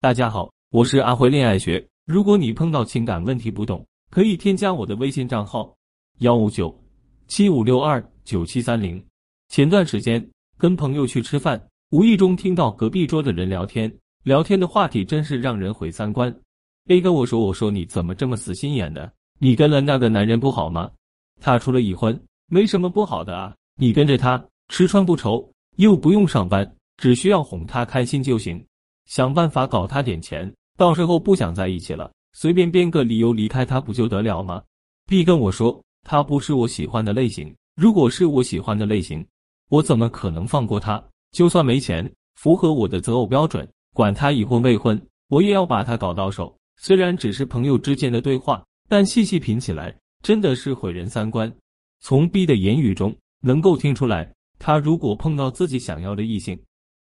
大家好，我是阿辉恋爱学。如果你碰到情感问题不懂，可以添加我的微信账号幺五九七五六二九七三零。前段时间跟朋友去吃饭，无意中听到隔壁桌的人聊天，聊天的话题真是让人毁三观。A 跟我说：“我说你怎么这么死心眼的？你跟了那个男人不好吗？他除了已婚，没什么不好的啊。你跟着他吃穿不愁，又不用上班，只需要哄他开心就行。”想办法搞他点钱，到时候不想在一起了，随便编个理由离开他不就得了吗？B 跟我说他不是我喜欢的类型，如果是我喜欢的类型，我怎么可能放过他？就算没钱，符合我的择偶标准，管他已婚未婚，我也要把他搞到手。虽然只是朋友之间的对话，但细细品起来，真的是毁人三观。从 B 的言语中能够听出来，他如果碰到自己想要的异性，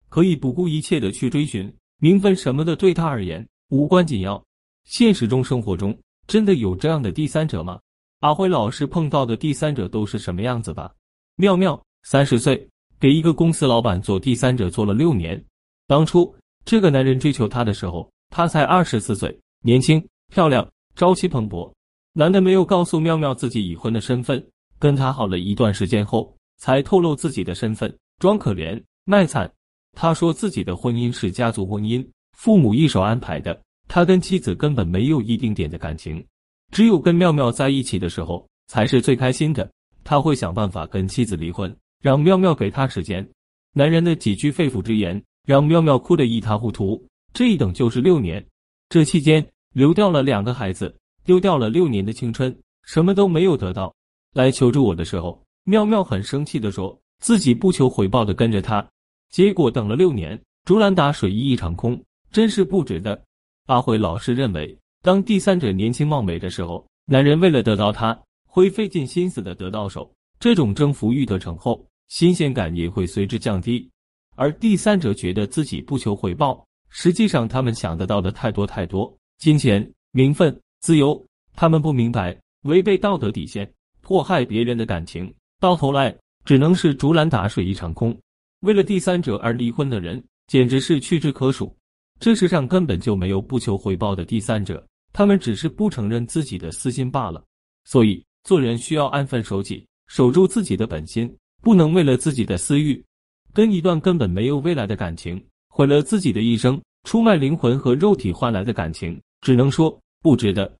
可以不顾一切的去追寻。名分什么的对他而言无关紧要。现实中、生活中真的有这样的第三者吗？阿辉老师碰到的第三者都是什么样子吧？妙妙三十岁，给一个公司老板做第三者做了六年。当初这个男人追求她的时候，她才二十四岁，年轻漂亮，朝气蓬勃。男的没有告诉妙妙自己已婚的身份，跟她好了一段时间后，才透露自己的身份，装可怜卖惨。他说自己的婚姻是家族婚姻，父母一手安排的。他跟妻子根本没有一丁点的感情，只有跟妙妙在一起的时候才是最开心的。他会想办法跟妻子离婚，让妙妙给他时间。男人的几句肺腑之言让妙妙哭得一塌糊涂。这一等就是六年，这期间流掉了两个孩子，丢掉了六年的青春，什么都没有得到。来求助我的时候，妙妙很生气的说自己不求回报的跟着他。结果等了六年，竹篮打水一场空，真是不值得。阿辉老师认为，当第三者年轻貌美的时候，男人为了得到她，会费尽心思的得到手，这种征服欲得逞后，新鲜感也会随之降低。而第三者觉得自己不求回报，实际上他们想得到的太多太多，金钱、名分、自由，他们不明白，违背道德底线，迫害别人的感情，到头来只能是竹篮打水一场空。为了第三者而离婚的人，简直是屈指可数。这世上根本就没有不求回报的第三者，他们只是不承认自己的私心罢了。所以，做人需要安分守己，守住自己的本心，不能为了自己的私欲，跟一段根本没有未来的感情，毁了自己的一生，出卖灵魂和肉体换来的感情，只能说不值得。